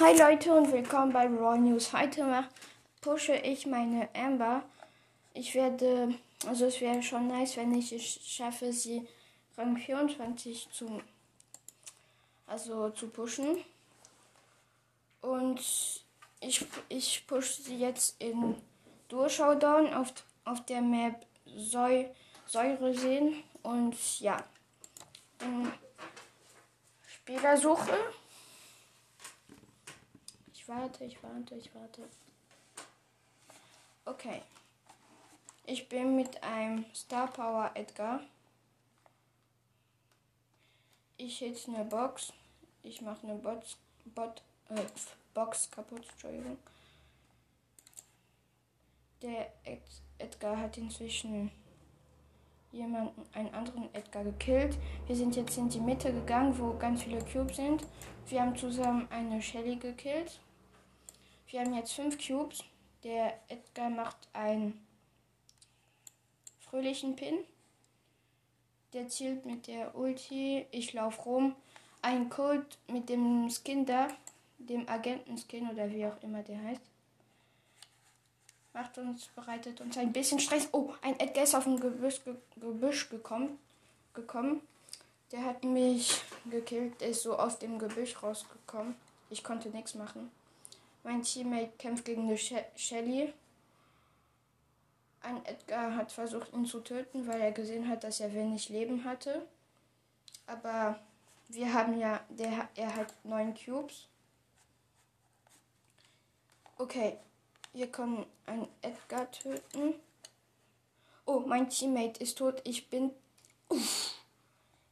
Hi Leute und willkommen bei Raw News. Heute pushe ich meine Amber. Ich werde, also es wäre schon nice, wenn ich es schaffe, sie Rang 24 zu, also zu pushen. Und ich, ich pushe sie jetzt in Durchschaudown auf, auf der Map Säu, Säure sehen. Und ja, in Spielersuche. Ich warte, ich warte, ich warte. Okay. Ich bin mit einem Star Power Edgar. Ich jetzt eine Box. Ich mache eine Bots, Bot, äh, Box kaputt, Entschuldigung. Der Ed Edgar hat inzwischen jemanden, einen anderen Edgar gekillt. Wir sind jetzt in die Mitte gegangen, wo ganz viele Cubes sind. Wir haben zusammen eine Shelly gekillt. Wir haben jetzt fünf Cubes. Der Edgar macht einen fröhlichen Pin. Der zielt mit der Ulti. Ich laufe rum. Ein Code mit dem Skin da, dem Agenten-Skin oder wie auch immer der heißt macht uns, bereitet uns ein bisschen Stress. Oh, ein Edgar ist auf ein Gebüsch, ge, Gebüsch gekommen, gekommen. Der hat mich gekillt, ist so aus dem Gebüsch rausgekommen. Ich konnte nichts machen. Mein Teammate kämpft gegen eine She Shelly. Ein Edgar hat versucht, ihn zu töten, weil er gesehen hat, dass er wenig Leben hatte. Aber wir haben ja, der, er hat neun Cubes. Okay, wir können einen Edgar töten. Oh, mein Teammate ist tot. Ich bin. Uff.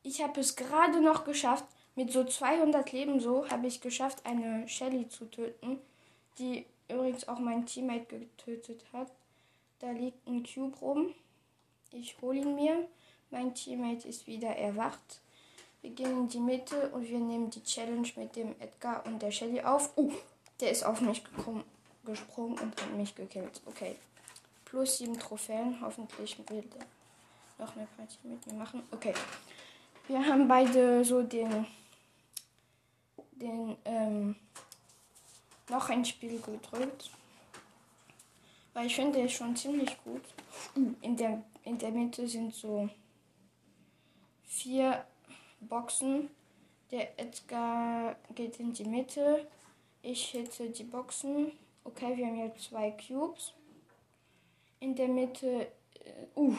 Ich habe es gerade noch geschafft. Mit so 200 Leben so habe ich geschafft, eine Shelly zu töten, die übrigens auch mein Teammate getötet hat. Da liegt ein Cube rum. Ich hole ihn mir. Mein Teammate ist wieder erwacht. Wir gehen in die Mitte und wir nehmen die Challenge mit dem Edgar und der Shelly auf. Oh, der ist auf mich gekommen gesprungen und hat mich gekillt. Okay. Plus sieben Trophäen. Hoffentlich will er noch eine Partie mit mir machen. Okay. Wir haben beide so den, den, ähm, noch ein Spiel gedrückt. Weil ich finde, es schon ziemlich gut. In der, in der Mitte sind so vier Boxen. Der Edgar geht in die Mitte. Ich hätte die Boxen. Okay, wir haben jetzt zwei Cubes. In der Mitte, äh, uh,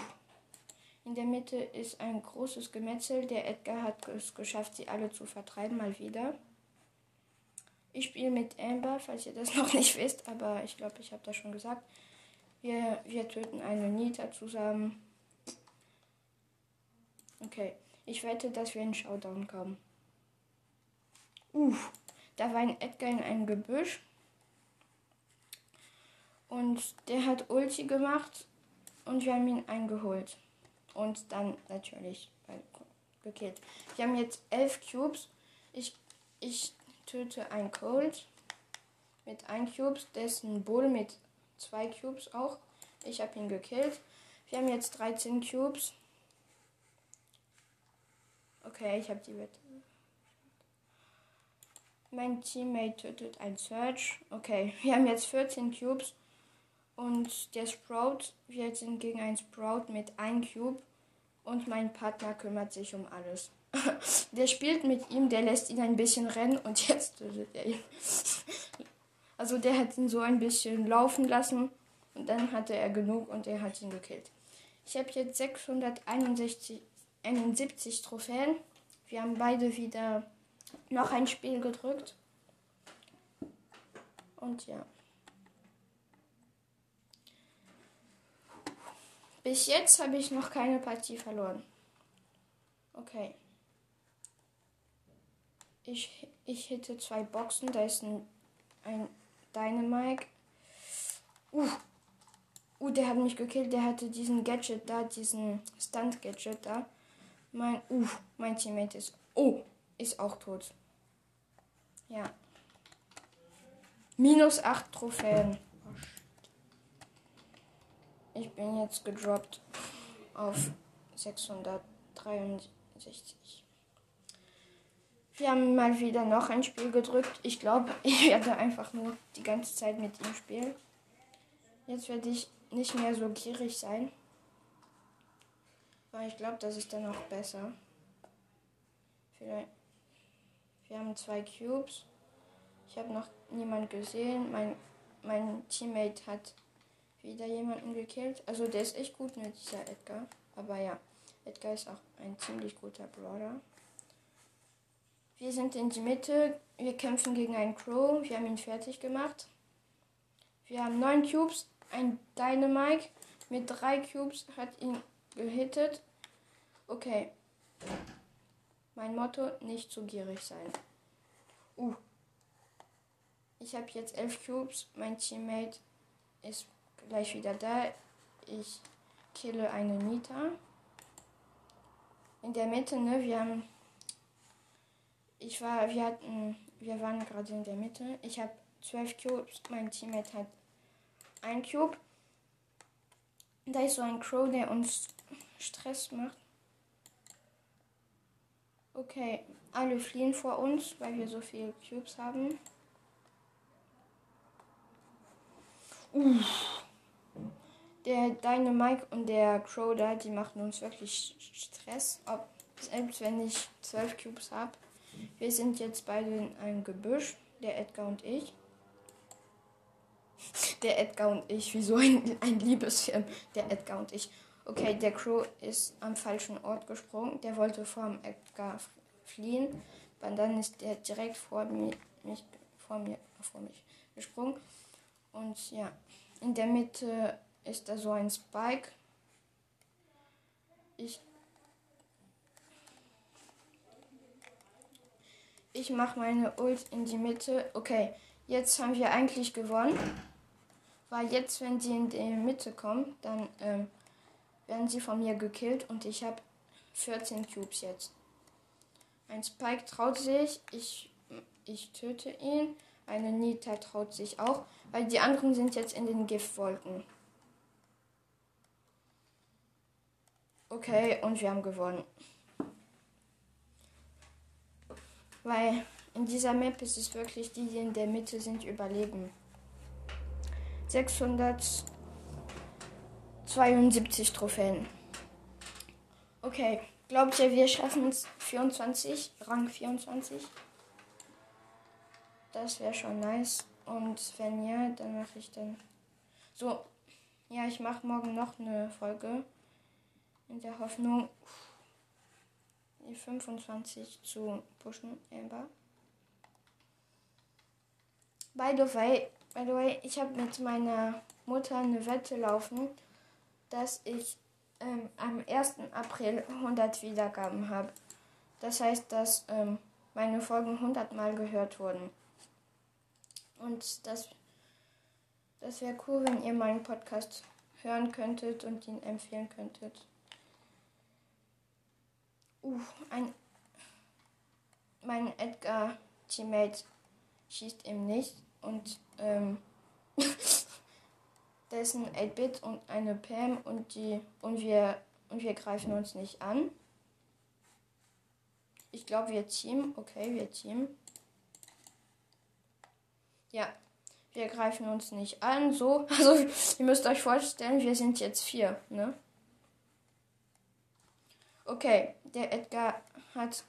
in der Mitte ist ein großes Gemetzel. Der Edgar hat es geschafft, sie alle zu vertreiben, mal wieder. Ich spiele mit Amber, falls ihr das noch nicht wisst, aber ich glaube, ich habe das schon gesagt. Wir, wir töten eine Nita zusammen. Okay, ich wette, dass wir in Showdown kommen. Uff, da war ein Edgar in einem Gebüsch. Und der hat Ulti gemacht und wir haben ihn eingeholt. Und dann natürlich gekillt. Wir haben jetzt elf Cubes. Ich, ich töte ein Cold mit ein Cubes. Dessen Bull mit zwei Cubes auch. Ich habe ihn gekillt. Wir haben jetzt 13 Cubes. Okay, ich habe die Wette. Mein Teammate tötet ein Search. Okay, wir haben jetzt 14 Cubes. Und der Sprout, wir sind gegen einen Sprout mit einem Cube. Und mein Partner kümmert sich um alles. der spielt mit ihm, der lässt ihn ein bisschen rennen und jetzt tötet er ihn. also der hat ihn so ein bisschen laufen lassen und dann hatte er genug und er hat ihn gekillt. Ich habe jetzt 671 Trophäen. Wir haben beide wieder noch ein Spiel gedrückt. Und ja. Bis jetzt habe ich noch keine Partie verloren. Okay. Ich, ich hätte zwei Boxen. Da ist ein, ein Dynamite. Uh. Uh, der hat mich gekillt. Der hatte diesen Gadget da, diesen Stunt-Gadget da. Mein, uh, mein Teammate ist. Oh, ist auch tot. Ja. Minus 8 Trophäen. Ich bin jetzt gedroppt auf 663. Wir haben mal wieder noch ein Spiel gedrückt. Ich glaube, ich werde einfach nur die ganze Zeit mit ihm spielen. Jetzt werde ich nicht mehr so gierig sein. Weil ich glaube, das ist dann auch besser. Vielleicht. Wir haben zwei Cubes. Ich habe noch niemand gesehen. Mein, mein Teammate hat wieder jemanden gekillt. Also der ist echt gut mit dieser Edgar. Aber ja, Edgar ist auch ein ziemlich guter Brawler. Wir sind in die Mitte. Wir kämpfen gegen einen Crow. Wir haben ihn fertig gemacht. Wir haben neun Cubes. Ein Dynamite mit drei Cubes hat ihn gehittet. Okay. Mein Motto, nicht zu gierig sein. Uh. Ich habe jetzt elf Cubes. Mein Teammate ist gleich wieder da. Ich kille eine Nita. In der Mitte, ne, wir haben ich war, wir hatten, wir waren gerade in der Mitte. Ich habe zwölf Cubes, mein Teammate hat ein Cube. Da ist so ein Crow, der uns Stress macht. Okay, alle fliehen vor uns, weil wir so viele Cubes haben. Uff. Der Dynamite und der Crow da, die machen uns wirklich Stress. Ob, selbst wenn ich zwölf Cubes habe. Wir sind jetzt beide in einem Gebüsch, der Edgar und ich. Der Edgar und ich, wie so ein, ein Liebesfilm. Der Edgar und ich. Okay, der Crow ist am falschen Ort gesprungen. Der wollte vor dem Edgar fliehen. Aber dann ist der direkt vor mir, mich, vor mir, vor mich gesprungen. Und ja, in der Mitte ist da so ein Spike. Ich Ich mache meine Ult in die Mitte. Okay, jetzt haben wir eigentlich gewonnen. Weil jetzt, wenn die in die Mitte kommen, dann ähm, werden sie von mir gekillt und ich habe 14 Cubes jetzt. Ein Spike traut sich, ich, ich töte ihn. Eine Nita traut sich auch, weil die anderen sind jetzt in den Giftwolken. Okay, und wir haben gewonnen. Weil in dieser Map ist es wirklich die, die in der Mitte sind, überleben. 672 Trophäen. Okay, glaubt ihr, wir schaffen es 24, Rang 24? Das wäre schon nice. Und wenn ja, dann mache ich dann. So, ja, ich mache morgen noch eine Folge. In der Hoffnung, die 25 zu pushen, Amber. By the way, by the way, ich habe mit meiner Mutter eine Wette laufen, dass ich ähm, am 1. April 100 Wiedergaben habe. Das heißt, dass ähm, meine Folgen 100 Mal gehört wurden. Und das, das wäre cool, wenn ihr meinen Podcast hören könntet und ihn empfehlen könntet. Uh, ein. Mein Edgar-Teammate schießt ihm nicht und ähm, da ist ein 8-Bit und eine Pam und die und wir und wir greifen uns nicht an. Ich glaube wir Team, okay, wir Team. Ja, wir greifen uns nicht an, so. Also ihr müsst euch vorstellen, wir sind jetzt vier, ne? Okay, der Edgar hat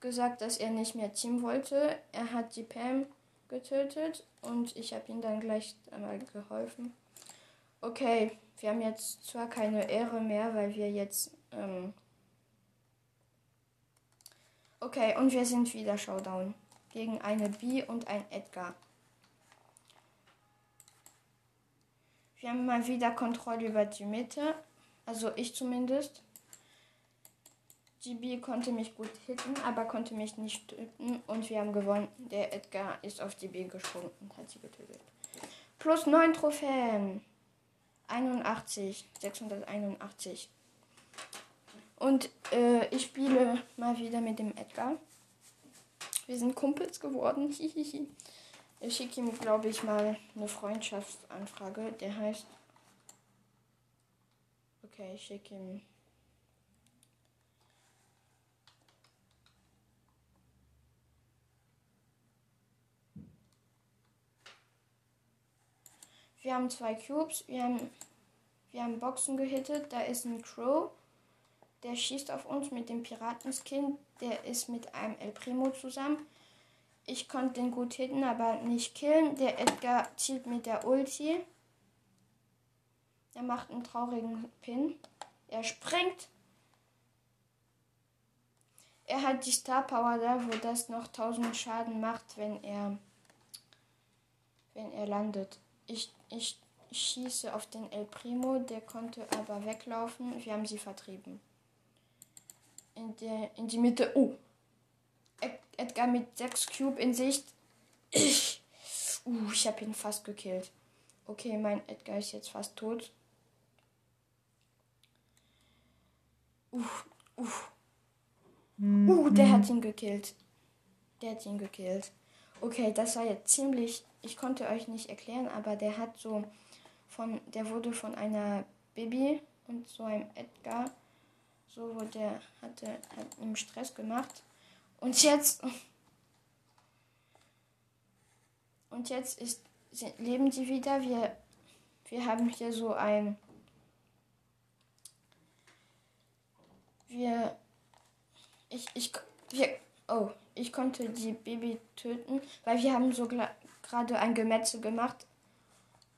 gesagt, dass er nicht mehr Team wollte. Er hat die Pam getötet und ich habe ihm dann gleich einmal geholfen. Okay, wir haben jetzt zwar keine Ehre mehr, weil wir jetzt. Ähm okay, und wir sind wieder Showdown. Gegen eine B und ein Edgar. Wir haben mal wieder Kontrolle über die Mitte. Also ich zumindest. GB konnte mich gut hitten, aber konnte mich nicht töten und wir haben gewonnen. Der Edgar ist auf GB gesprungen und hat sie getötet. Plus 9 Trophäen. 81, 681. Und äh, ich spiele mal wieder mit dem Edgar. Wir sind Kumpels geworden. ich schicke ihm, glaube ich, mal eine Freundschaftsanfrage. Der heißt. Okay, ich schicke ihm. Wir haben zwei Cubes. Wir haben, wir haben Boxen gehittet. Da ist ein Crow. Der schießt auf uns mit dem Piratenskin. Der ist mit einem El Primo zusammen. Ich konnte den gut hitten, aber nicht killen. Der Edgar zielt mit der Ulti. Er macht einen traurigen Pin. Er springt. Er hat die Star Power da, wo das noch 1000 Schaden macht, wenn er wenn er landet. Ich, ich schieße auf den El Primo, der konnte aber weglaufen. Wir haben sie vertrieben. In, der, in die Mitte. Oh! Edgar mit 6 Cube in Sicht. Ich. Uh, ich habe ihn fast gekillt. Okay, mein Edgar ist jetzt fast tot. Uh, uh. Uh, der hat ihn gekillt. Der hat ihn gekillt. Okay, das war jetzt ziemlich. Ich konnte euch nicht erklären, aber der hat so von. Der wurde von einer Baby und so einem Edgar. So, wo der hatte, hat ihm Stress gemacht. Und jetzt. Und jetzt ist, leben sie wieder. Wir, wir haben hier so ein. Wir ich, ich, wir, oh, ich konnte die Baby töten, weil wir haben so gerade ein Gemetzel gemacht.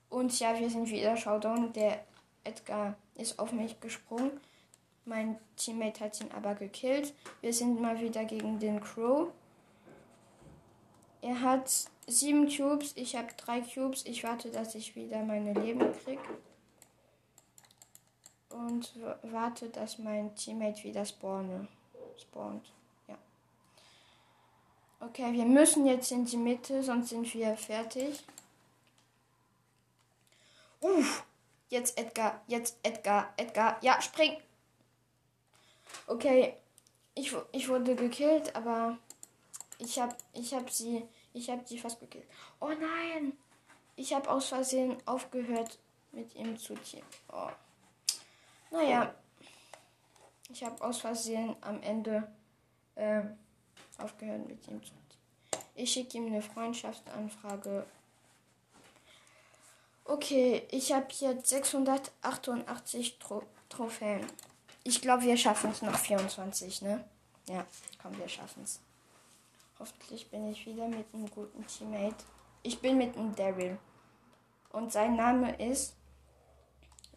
Und ja, wir sind wieder Showdown. Der Edgar ist auf mich gesprungen. Mein Teammate hat ihn aber gekillt. Wir sind mal wieder gegen den Crow. Er hat sieben Cubes, ich habe drei Cubes. Ich warte, dass ich wieder meine Leben krieg. Und warte, dass mein Teammate wieder spawne spawnt. Okay, wir müssen jetzt in die Mitte, sonst sind wir fertig. Uff. Jetzt Edgar, jetzt Edgar, Edgar. Ja, spring. Okay, ich, ich wurde gekillt, aber ich habe ich hab sie, ich habe sie fast gekillt. Oh nein, ich habe aus Versehen aufgehört mit ihm zu teamen. Oh. Naja, ich habe aus Versehen am Ende äh, aufgehört mit ihm zu. Ich schicke ihm eine Freundschaftsanfrage. Okay, ich habe jetzt 688 Tro Trophäen. Ich glaube, wir schaffen es noch 24, ne? Ja, komm, wir schaffen es. Hoffentlich bin ich wieder mit einem guten Teammate. Ich bin mit einem Daryl. Und sein Name ist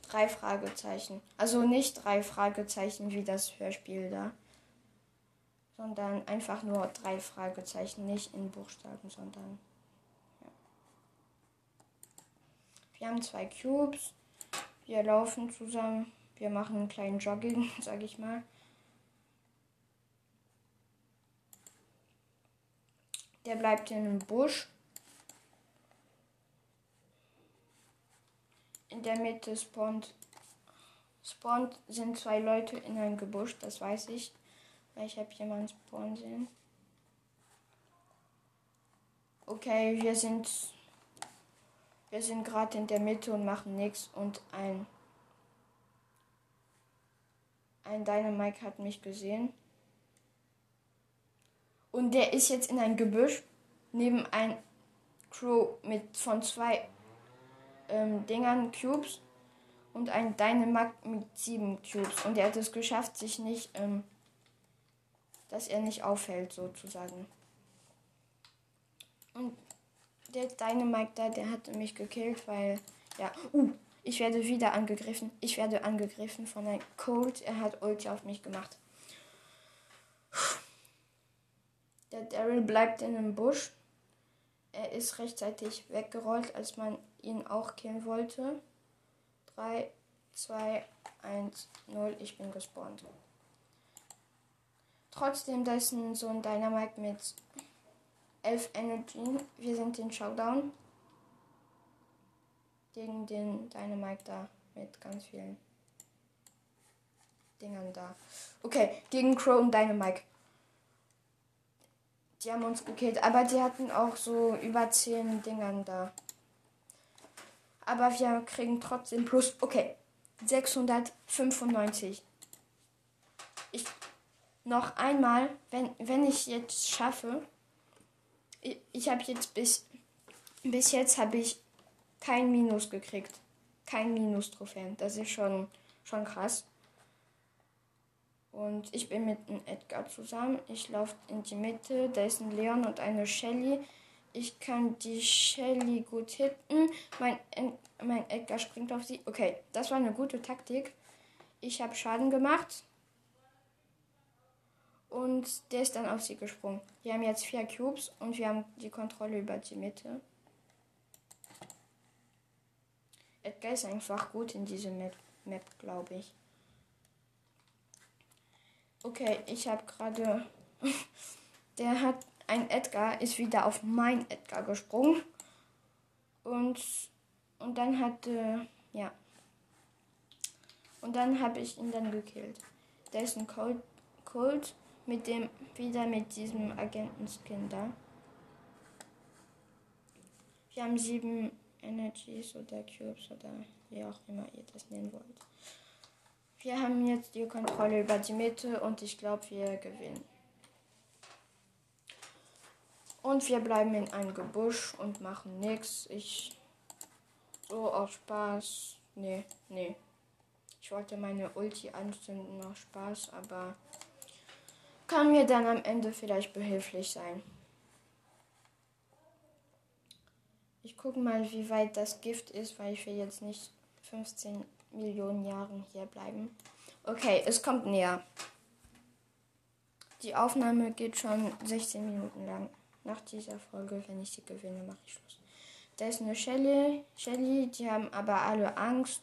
drei Fragezeichen. Also nicht drei Fragezeichen wie das Hörspiel da, sondern einfach nur drei Fragezeichen, nicht in Buchstaben, sondern ja. Wir haben zwei Cubes. Wir laufen zusammen. Wir machen einen kleinen Jogging, sag ich mal. Der bleibt in einem Busch. in der Mitte spawnt, spawnt sind zwei Leute in einem Gebüsch, das weiß ich. Weil ich habe jemanden spawnen sehen. Okay, wir sind wir sind gerade in der Mitte und machen nichts und ein ein Dynamike hat mich gesehen. Und der ist jetzt in ein Gebüsch neben ein Crew mit von zwei ähm, Dingern, Cubes und ein Dynamac mit sieben Cubes. Und er hat es geschafft, sich nicht, ähm, dass er nicht auffällt, sozusagen. Und der Dynamite da, der hatte mich gekillt, weil, ja, uh, ich werde wieder angegriffen. Ich werde angegriffen von einem Cold. Er hat Ulti auf mich gemacht. Der Daryl bleibt in einem Busch. Er ist rechtzeitig weggerollt, als man ihn auch killen wollte. 3, 2, 1, 0. Ich bin gespawnt. Trotzdem, da ist ein, so ein Dynamite mit 11 Energy. Wir sind in Showdown. Gegen den Dynamite da mit ganz vielen Dingern da. Okay, gegen Crow und Dynamite. Die haben uns gekillt, aber die hatten auch so über 10 Dingern da. Aber wir kriegen trotzdem plus. Okay. 695. Noch einmal, wenn, wenn ich jetzt schaffe. Ich, ich habe jetzt bis. Bis jetzt habe ich kein Minus gekriegt. Kein Minus-Trophäen. Das ist schon, schon krass. Und ich bin mit einem Edgar zusammen. Ich laufe in die Mitte. Da ist ein Leon und eine Shelly. Ich kann die Shelly gut hitten. Mein, mein Edgar springt auf sie. Okay, das war eine gute Taktik. Ich habe Schaden gemacht. Und der ist dann auf sie gesprungen. Wir haben jetzt vier Cubes und wir haben die Kontrolle über die Mitte. Edgar ist einfach gut in diese Map, Map glaube ich. Okay, ich habe gerade... der hat... Ein Edgar ist wieder auf mein Edgar gesprungen. Und... Und dann hatte... Ja. Und dann habe ich ihn dann gekillt. Der ist ein Cold, Cold mit dem, wieder mit diesem Agentenskin da. Wir haben sieben Energies oder Cubes oder wie auch immer ihr das nennen wollt. Wir haben jetzt die Kontrolle über die Mitte und ich glaube, wir gewinnen. Und wir bleiben in einem Gebüsch und machen nichts. Ich so aus Spaß. Nee, nee. Ich wollte meine Ulti anzünden aus Spaß, aber kann mir dann am Ende vielleicht behilflich sein. Ich gucke mal, wie weit das Gift ist, weil ich will jetzt nicht 15 Millionen Jahren hier bleiben. Okay, es kommt näher. Die Aufnahme geht schon 16 Minuten lang. Nach dieser Folge, wenn ich sie gewinne, mache ich Schluss. Da ist eine Shelly, Shelly, die haben aber alle Angst.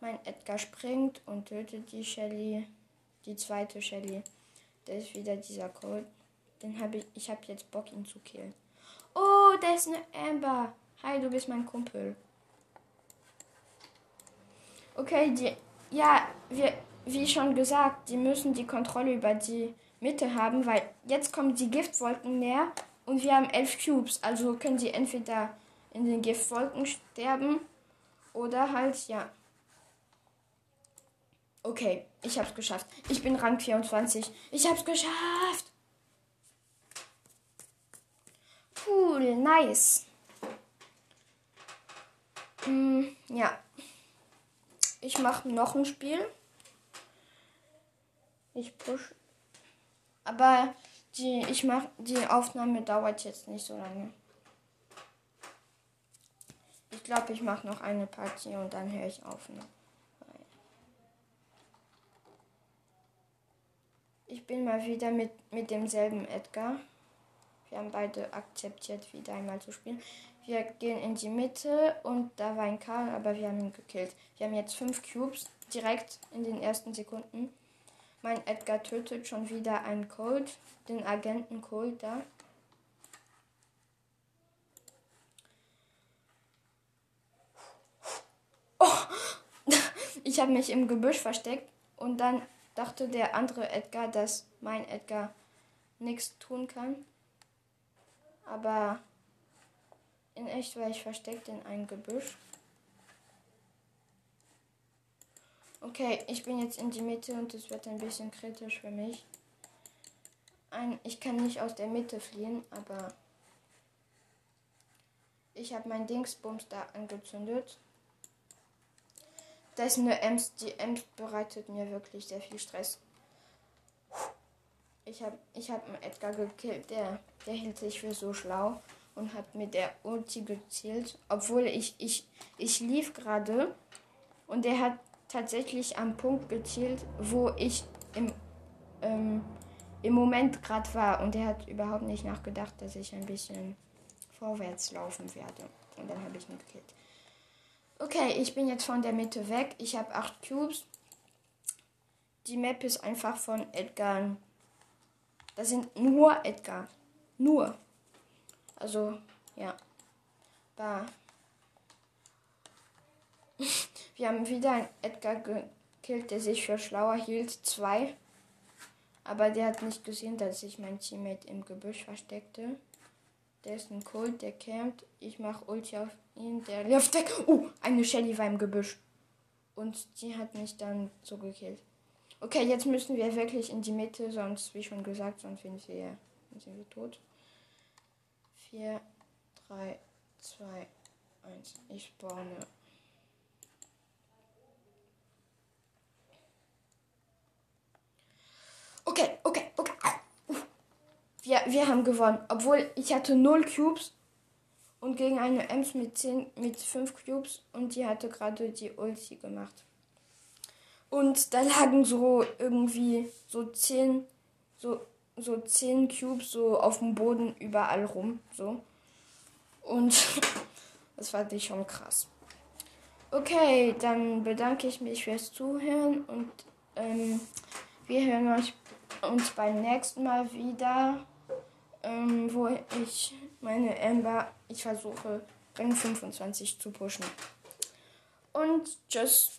Mein Edgar springt und tötet die Shelly, die zweite Shelly. Da ist wieder dieser Code. Den habe ich. Ich habe jetzt Bock, ihn zu killen. Oh, da ist eine Amber. Hi, du bist mein Kumpel. Okay, die. Ja, wir, wie schon gesagt, die müssen die Kontrolle über die Mitte haben, weil jetzt kommen die Giftwolken näher und wir haben elf Cubes. Also können sie entweder in den Giftwolken sterben oder halt, ja. Okay, ich hab's geschafft. Ich bin Rang 24. Ich hab's geschafft. Cool, nice. Hm, ja. Ich mache noch ein Spiel. Ich push. Aber die, ich mach, die Aufnahme dauert jetzt nicht so lange. Ich glaube, ich mache noch eine Partie und dann höre ich auf. Ne? Ich bin mal wieder mit, mit demselben Edgar. Wir haben beide akzeptiert, wieder einmal zu spielen. Wir gehen in die Mitte und da war ein Karl, aber wir haben ihn gekillt. Wir haben jetzt fünf Cubes direkt in den ersten Sekunden. Mein Edgar tötet schon wieder einen Cold, den Agenten Cold da. Oh, ich habe mich im Gebüsch versteckt und dann dachte der andere Edgar, dass mein Edgar nichts tun kann. Aber in echt war ich versteckt in einem Gebüsch. Okay, ich bin jetzt in die Mitte und es wird ein bisschen kritisch für mich. Ein, ich kann nicht aus der Mitte fliehen, aber ich habe mein Dingsbums da angezündet. Das ist eine Ems. Die Ems bereitet mir wirklich sehr viel Stress. Ich habe ich hab einen Edgar gekillt. Der, der hielt sich für so schlau und hat mit der Ulti gezielt. Obwohl ich, ich, ich lief gerade und der hat tatsächlich am Punkt gezielt, wo ich im, ähm, im Moment gerade war. Und er hat überhaupt nicht nachgedacht, dass ich ein bisschen vorwärts laufen werde. Und dann habe ich ihn gekillt. Okay, ich bin jetzt von der Mitte weg. Ich habe acht Cubes. Die Map ist einfach von Edgar. Das sind nur Edgar. Nur. Also, ja. Da. Wir haben wieder einen Edgar gekillt, der sich für schlauer hielt. Zwei. Aber der hat nicht gesehen, dass sich mein Teammate im Gebüsch versteckte. Der ist ein Colt, der campt. Ich mache Ulti auf ihn, der läuft weg. Oh, eine Shelly war im Gebüsch. Und die hat mich dann so gekillt. Okay, jetzt müssen wir wirklich in die Mitte, sonst, wie schon gesagt, sonst sind wir, sind wir tot. 4, 3, 2, 1. Moment, ich spawne. Okay, okay, okay. Wir, wir haben gewonnen. Obwohl ich hatte 0 Cubes und gegen eine Ems mit 10, mit 5 Cubes und die hatte gerade die Ulti gemacht. Und da lagen so irgendwie so 10, so, so 10 Cubes so auf dem Boden überall rum. So. Und das fand ich schon krass. Okay, dann bedanke ich mich fürs Zuhören und ähm, wir hören euch uns beim nächsten Mal wieder, ähm, wo ich meine Ember, ich versuche Rang 25 zu pushen. Und tschüss.